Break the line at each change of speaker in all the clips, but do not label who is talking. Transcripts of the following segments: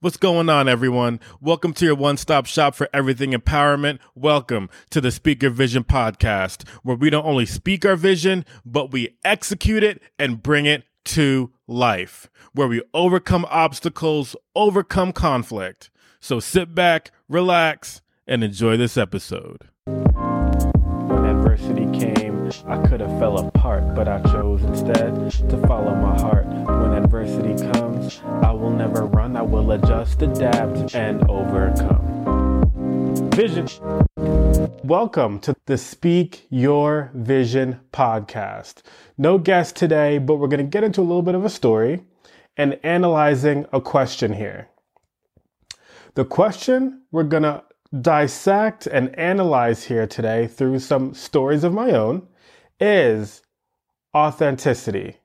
What's going on, everyone? Welcome to your one stop shop for everything empowerment. Welcome to the Speak Your Vision Podcast, where we don't only speak our vision, but we execute it and bring it to life, where we overcome obstacles, overcome conflict. So sit back, relax, and enjoy this episode.
I could have fell apart, but I chose instead to follow my heart. When adversity comes, I will never run, I will adjust, adapt, and overcome. Vision. Welcome to the Speak Your Vision podcast. No guest today, but we're going to get into a little bit of a story and analyzing a question here. The question we're going to dissect and analyze here today through some stories of my own is authenticity.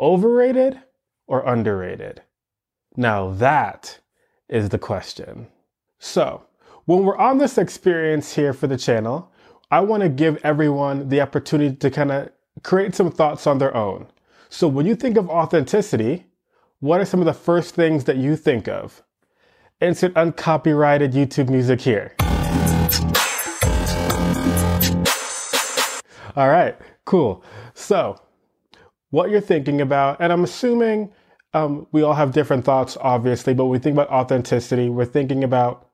Overrated or underrated? Now that is the question. So, when we're on this experience here for the channel, I want to give everyone the opportunity to kind of create some thoughts on their own. So, when you think of authenticity, what are some of the first things that you think of? Insert uncopyrighted YouTube music here. All right, cool. So, what you're thinking about, and I'm assuming um, we all have different thoughts, obviously, but when we think about authenticity, we're thinking about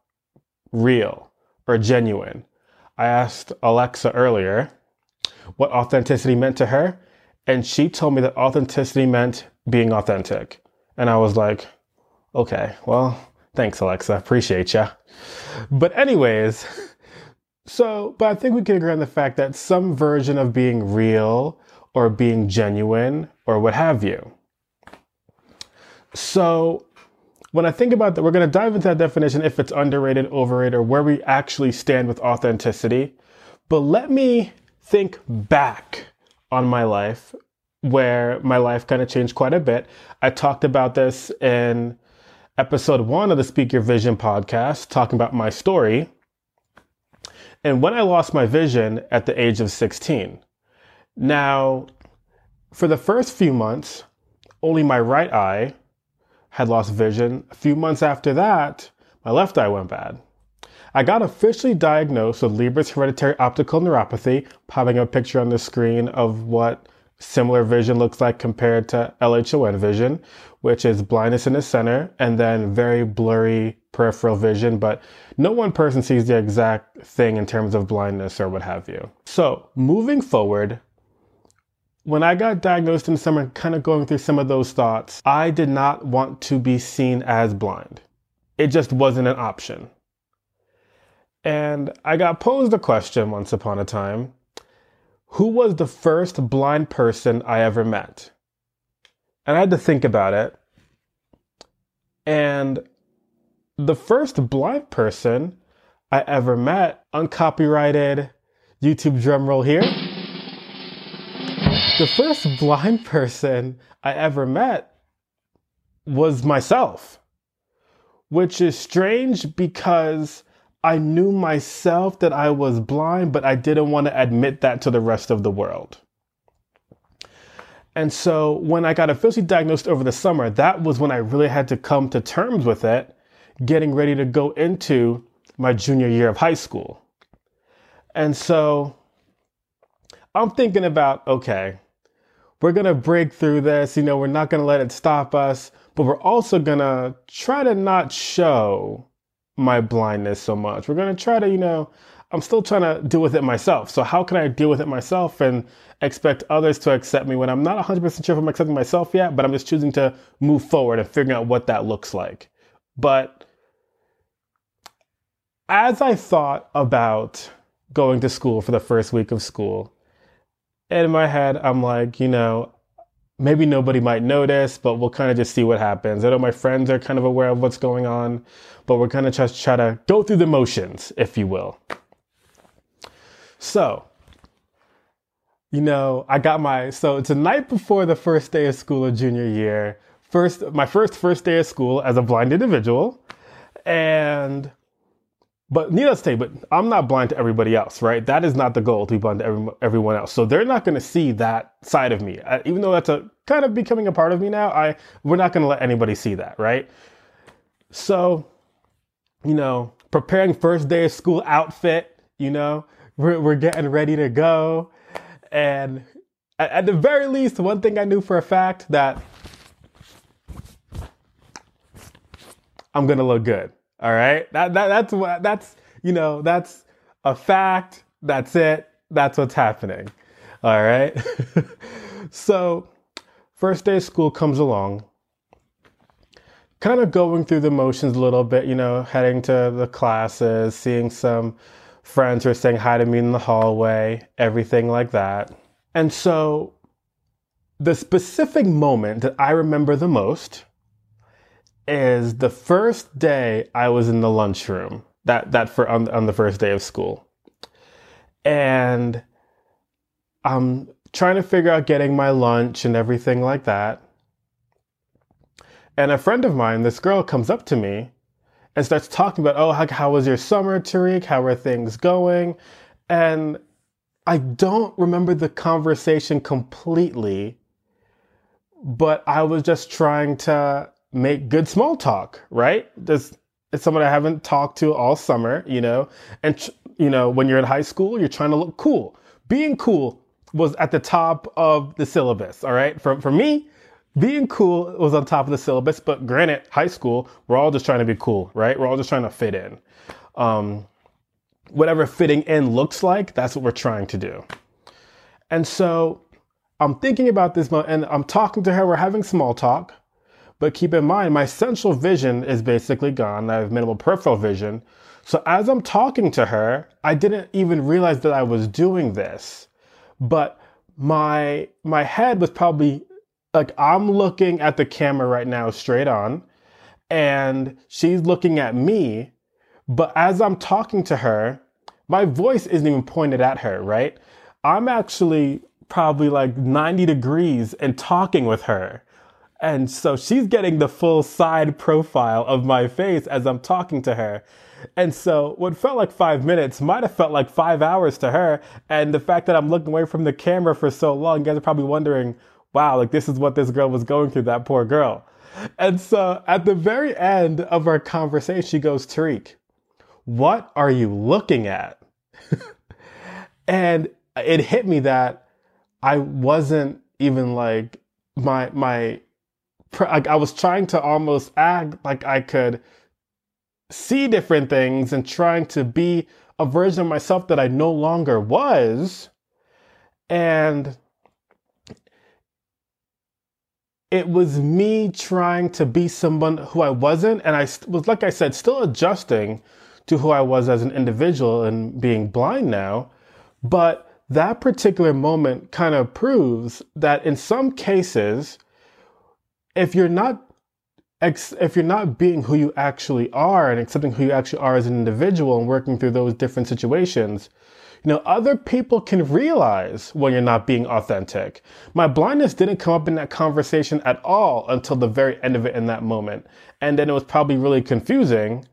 real or genuine. I asked Alexa earlier what authenticity meant to her, and she told me that authenticity meant being authentic. And I was like, okay, well, thanks, Alexa. Appreciate ya. But, anyways, so, but I think we can agree on the fact that some version of being real or being genuine or what have you. So, when I think about that, we're going to dive into that definition if it's underrated, overrated, or where we actually stand with authenticity. But let me think back on my life where my life kind of changed quite a bit. I talked about this in episode one of the Speak Your Vision podcast, talking about my story. And when I lost my vision at the age of 16. Now, for the first few months, only my right eye had lost vision. A few months after that, my left eye went bad. I got officially diagnosed with Leber's hereditary optical neuropathy, popping a picture on the screen of what similar vision looks like compared to LHON vision, which is blindness in the center and then very blurry peripheral vision, but no one person sees the exact thing in terms of blindness or what have you. So, moving forward, when I got diagnosed in the summer, kind of going through some of those thoughts, I did not want to be seen as blind. It just wasn't an option. And I got posed a question once upon a time Who was the first blind person I ever met? And I had to think about it. And the first blind person I ever met, uncopyrighted YouTube drum roll here. The first blind person I ever met was myself, which is strange because I knew myself that I was blind, but I didn't want to admit that to the rest of the world. And so when I got officially diagnosed over the summer, that was when I really had to come to terms with it, getting ready to go into my junior year of high school. And so I'm thinking about, okay, we're going to break through this. You know, we're not going to let it stop us, but we're also going to try to not show my blindness so much. We're going to try to, you know, I'm still trying to deal with it myself. So how can I deal with it myself and expect others to accept me when I'm not 100% sure if I'm accepting myself yet, but I'm just choosing to move forward and figuring out what that looks like. But as I thought about going to school for the first week of school, in my head, I'm like, you know, maybe nobody might notice, but we'll kind of just see what happens. I know my friends are kind of aware of what's going on, but we're kind of just try to go through the motions, if you will. So, you know, I got my so it's a night before the first day of school of junior year. First, my first first day of school as a blind individual, and but needless to say, but I'm not blind to everybody else, right? That is not the goal to be blind to every, everyone else. So they're not going to see that side of me, I, even though that's a kind of becoming a part of me now. I we're not going to let anybody see that, right? So, you know, preparing first day of school outfit, you know, we're, we're getting ready to go. And at, at the very least, one thing I knew for a fact that I'm gonna look good. All right. That, that that's what that's you know, that's a fact. That's it. That's what's happening. All right. so first day of school comes along. Kind of going through the motions a little bit, you know, heading to the classes, seeing some friends who are saying hi to me in the hallway, everything like that. And so the specific moment that I remember the most is the first day I was in the lunchroom. That that for on, on the first day of school. And I'm trying to figure out getting my lunch and everything like that. And a friend of mine, this girl comes up to me and starts talking about, oh, how, how was your summer, Tariq? How are things going? And I don't remember the conversation completely, but I was just trying to make good small talk, right? Just it's someone I haven't talked to all summer, you know, and you know, when you're in high school, you're trying to look cool. Being cool was at the top of the syllabus, all right? For for me, being cool was on top of the syllabus, but granted, high school, we're all just trying to be cool, right? We're all just trying to fit in. Um, whatever fitting in looks like, that's what we're trying to do. And so I'm thinking about this, and I'm talking to her. We're having small talk. But keep in mind, my central vision is basically gone. I have minimal peripheral vision. So as I'm talking to her, I didn't even realize that I was doing this. But my my head was probably like I'm looking at the camera right now straight on and she's looking at me, but as I'm talking to her, my voice isn't even pointed at her, right? I'm actually probably like 90 degrees and talking with her. And so she's getting the full side profile of my face as I'm talking to her. And so what felt like five minutes might have felt like five hours to her. And the fact that I'm looking away from the camera for so long, you guys are probably wondering, wow, like this is what this girl was going through, that poor girl. And so at the very end of our conversation, she goes, Tariq, what are you looking at? and it hit me that I wasn't even like my my I was trying to almost act like I could see different things and trying to be a version of myself that I no longer was. And it was me trying to be someone who I wasn't. And I was, like I said, still adjusting to who I was as an individual and being blind now. But that particular moment kind of proves that in some cases, if you're not if you're not being who you actually are and accepting who you actually are as an individual and working through those different situations, you know, other people can realize when you're not being authentic. My blindness didn't come up in that conversation at all until the very end of it in that moment. And then it was probably really confusing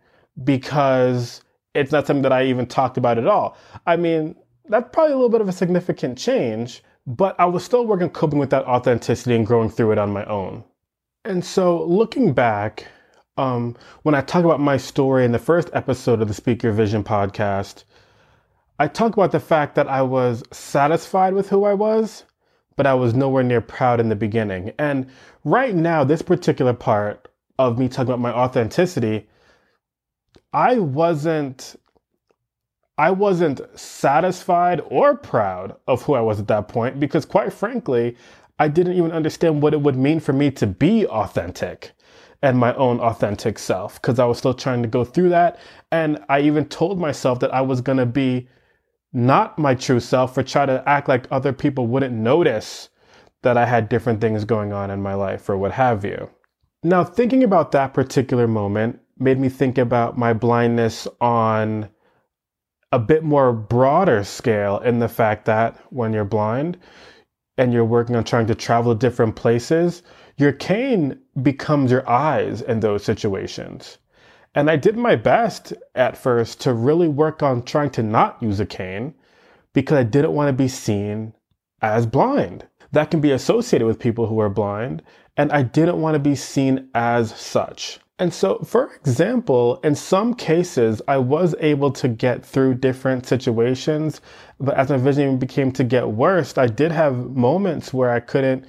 because it's not something that I even talked about at all. I mean, that's probably a little bit of a significant change, but I was still working coping with that authenticity and growing through it on my own. And so looking back, um, when I talk about my story in the first episode of the Speak Your Vision podcast, I talk about the fact that I was satisfied with who I was, but I was nowhere near proud in the beginning. And right now, this particular part of me talking about my authenticity, I wasn't I wasn't satisfied or proud of who I was at that point because quite frankly, I didn't even understand what it would mean for me to be authentic and my own authentic self because I was still trying to go through that. And I even told myself that I was going to be not my true self or try to act like other people wouldn't notice that I had different things going on in my life or what have you. Now, thinking about that particular moment made me think about my blindness on a bit more broader scale in the fact that when you're blind, and you're working on trying to travel to different places, your cane becomes your eyes in those situations. And I did my best at first to really work on trying to not use a cane because I didn't want to be seen as blind. That can be associated with people who are blind, and I didn't want to be seen as such. And so, for example, in some cases, I was able to get through different situations, but as my vision became to get worse, I did have moments where I couldn't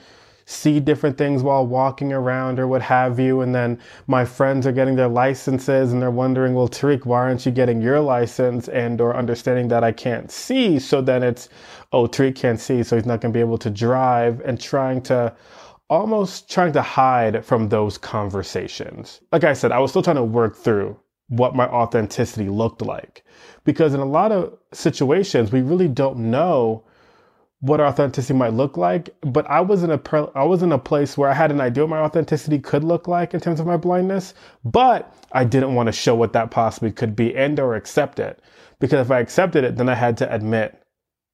see different things while walking around or what have you. And then my friends are getting their licenses and they're wondering, well, Tariq, why aren't you getting your license? And or understanding that I can't see. So then it's, oh, Tariq can't see, so he's not going to be able to drive and trying to almost trying to hide from those conversations. Like I said, I was still trying to work through what my authenticity looked like. Because in a lot of situations, we really don't know what our authenticity might look like. But I was in a I was in a place where I had an idea what my authenticity could look like in terms of my blindness, but I didn't want to show what that possibly could be and or accept it. Because if I accepted it, then I had to admit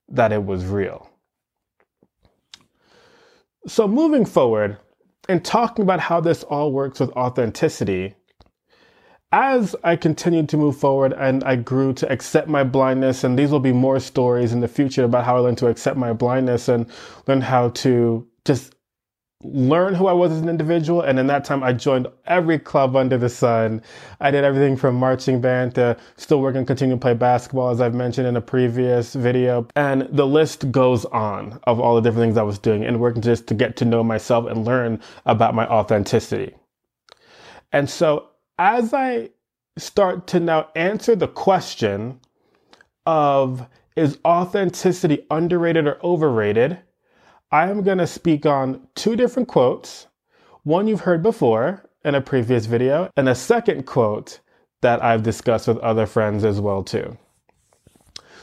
that it was real. So, moving forward and talking about how this all works with authenticity, as I continued to move forward and I grew to accept my blindness, and these will be more stories in the future about how I learned to accept my blindness and learn how to just learn who I was as an individual. And in that time, I joined every club under the sun. I did everything from marching band to still working, continue to play basketball, as I've mentioned in a previous video. And the list goes on of all the different things I was doing and working just to get to know myself and learn about my authenticity. And so as I start to now answer the question of is authenticity underrated or overrated? I am going to speak on two different quotes. One you've heard before in a previous video, and a second quote that I've discussed with other friends as well too.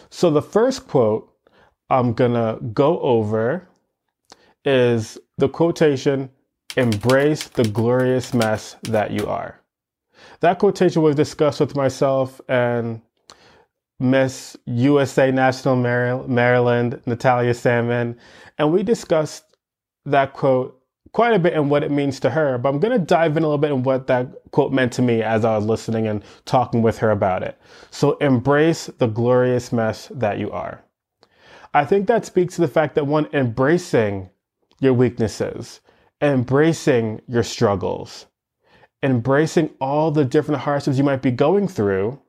So the first quote I'm going to go over is the quotation, embrace the glorious mess that you are. That quotation was discussed with myself and Miss USA National Maryland, Natalia Salmon, and we discussed that quote quite a bit and what it means to her. But I'm going to dive in a little bit in what that quote meant to me as I was listening and talking with her about it. So embrace the glorious mess that you are. I think that speaks to the fact that one, embracing your weaknesses, embracing your struggles, embracing all the different hardships you might be going through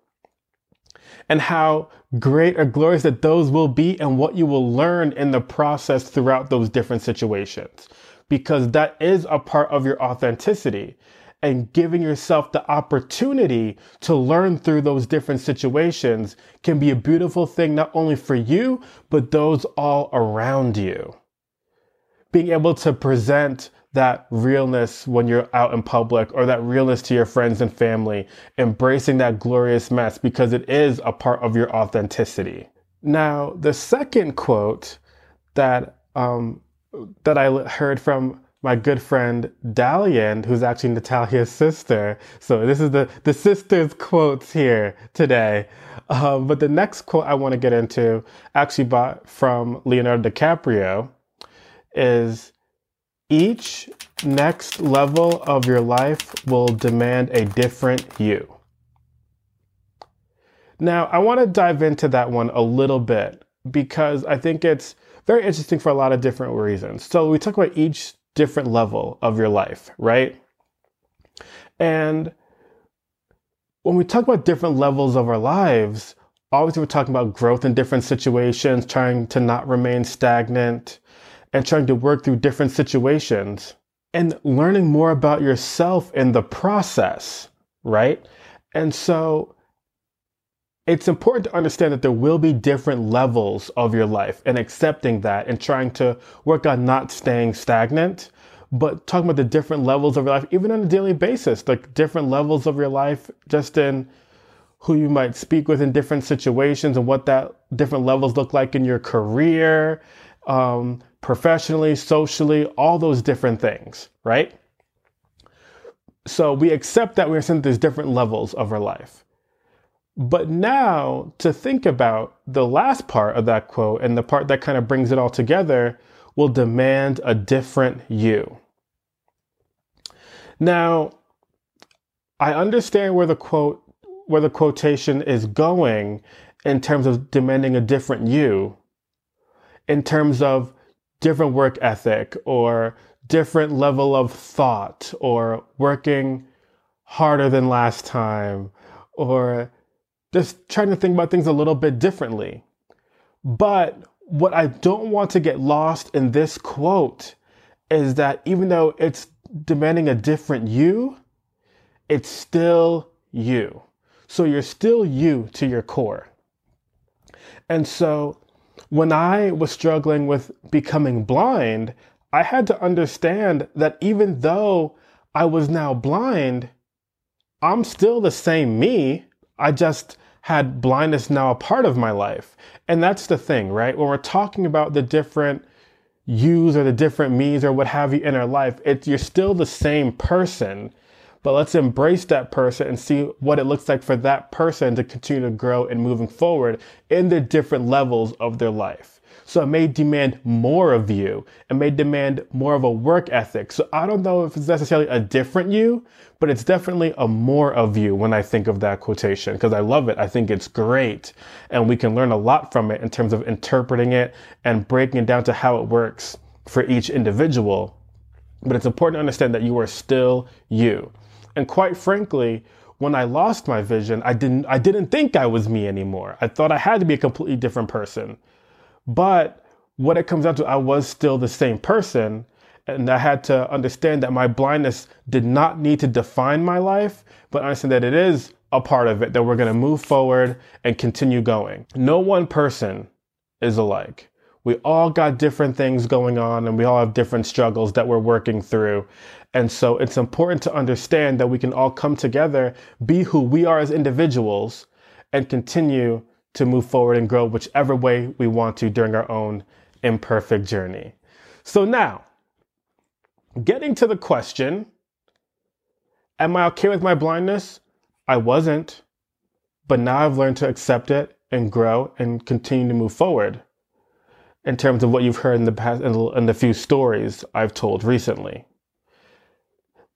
and how great or glorious that those will be and what you will learn in the process throughout those different situations. Because that is a part of your authenticity and giving yourself the opportunity to learn through those different situations can be a beautiful thing, not only for you, but those all around you. Being able to present that realness when you're out in public or that realness to your friends and family, embracing that glorious mess because it is a part of your authenticity. Now, the second quote that um, that I heard from my good friend Dalian, who's actually Natalia's sister. So this is the the sisters quotes here today. Um, but the next quote I want to get into, actually bought from Leonardo DiCaprio, is each next level of your life will demand a different you. Now, I want to dive into that one a little bit because I think it's very interesting for a lot of different reasons. So, we talk about each different level of your life, right? And when we talk about different levels of our lives, obviously we're talking about growth in different situations, trying to not remain stagnant, and trying to work through different situations and learning more about yourself in the process, right? And so it's important to understand that there will be different levels of your life and accepting that and trying to work on not staying stagnant, but talking about the different levels of your life, even on a daily basis, like different levels of your life, just in who you might speak with in different situations and what that different levels look like in your career, um, professionally, socially, all those different things, right? So we accept that we're in these different levels of our life. But now to think about the last part of that quote and the part that kind of brings it all together will demand a different you. Now, I understand where the quote where the quotation is going in terms of demanding a different you in terms of different work ethic or different level of thought or working harder than last time or just trying to think about things a little bit differently. But what I don't want to get lost in this quote is that even though it's demanding a different you, it's still you. So you're still you to your core. And so when I was struggling with becoming blind, I had to understand that even though I was now blind, I'm still the same me. I just had blindness now a part of my life. And that's the thing, right? When we're talking about the different yous or the different me's or what have you in our life, it's you're still the same person but let's embrace that person and see what it looks like for that person to continue to grow and moving forward in the different levels of their life. So it may demand more of you. It may demand more of a work ethic. So I don't know if it's necessarily a different you, but it's definitely a more of you when I think of that quotation because I love it. I think it's great. And we can learn a lot from it in terms of interpreting it and breaking it down to how it works for each individual. But it's important to understand that you are still you. And quite frankly, when I lost my vision, I didn't I didn't think I was me anymore. I thought I had to be a completely different person. But what it comes down to, I was still the same person. And I had to understand that my blindness did not need to define my life, but understand that it is a part of it, that we're to move forward and continue going. No one person is alike. We all got different things going on and we all have different struggles that we're working through. And so it's important to understand that we can all come together, be who we are as individuals, and continue to move forward and grow whichever way we want to during our own imperfect journey. So now, getting to the question Am I okay with my blindness? I wasn't, but now I've learned to accept it and grow and continue to move forward in terms of what you've heard in the past in the few stories I've told recently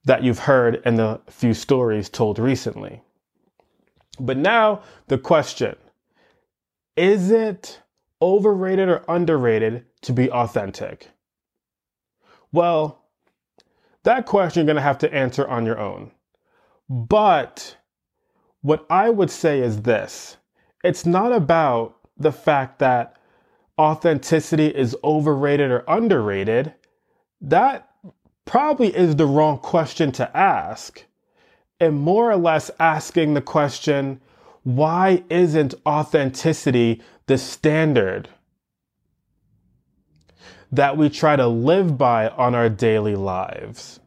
that you've heard in the few stories told recently. But now the question is it overrated or underrated to be authentic? Well, that question you're going to have to answer on your own. But what I would say is this it's not about the fact that authenticity is overrated or underrated. That probably is the wrong question to ask. And more or less asking the question, why isn't authenticity the standard that we try to live by on our daily lives?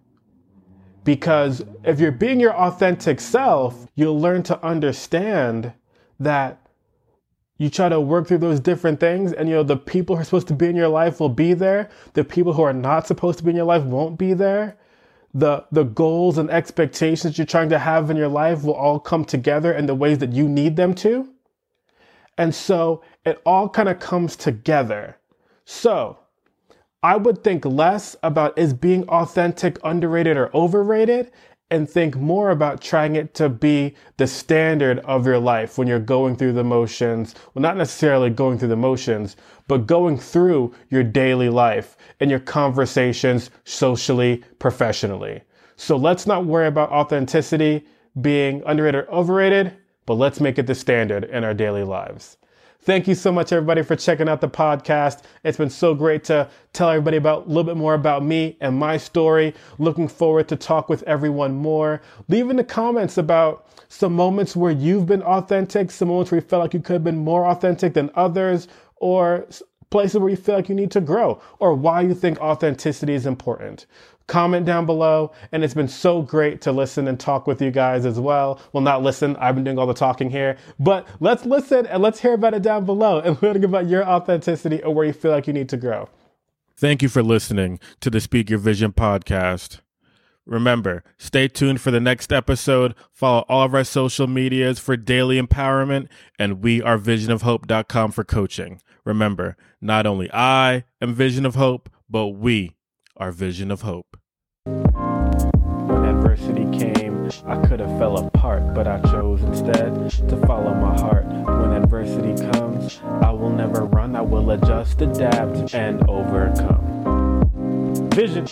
Because if you're being your authentic self, you'll learn to understand that you try to work through those different things and you know the people who are supposed to be in your life will be there. The people who are not supposed to be in your life won't be there. The the goals and expectations you're trying to have in your life will all come together in the ways that you need them to. And so it all kind of comes together. So i would think less about is being authentic underrated or overrated and think more about trying it to be the standard of your life when you're going through the motions. Well, not necessarily going through the motions, but going through your daily life and your conversations socially, professionally. So let's not worry about authenticity being underrated or overrated, but let's make it the standard in our daily lives. Thank you so much, everybody, for checking out the podcast. It's been so great to tell everybody about a little bit more about me and my story. Looking forward to talk with everyone more. Leave in the comments about some moments where you've been authentic, some moments where you felt like you could have been more authentic than others, or places where you feel like you need to grow, or why you think authenticity is important comment down below. And it's been so great to listen and talk with you guys as well. Well, not listen, I've been doing all the talking here, but let's listen and let's hear about it down below and learning about your authenticity or where you feel like you need to grow.
Thank you for listening to the Speak Your Vision podcast. Remember, stay tuned for the next episode. Follow all of our social medias for daily empowerment and we are visionofhope.com for coaching. Remember, not only I am Vision of Hope, but we our vision of hope.
When adversity came, I could have fell apart, but I chose instead to follow my heart. When adversity comes, I will never run, I will adjust, adapt, and overcome. Vision.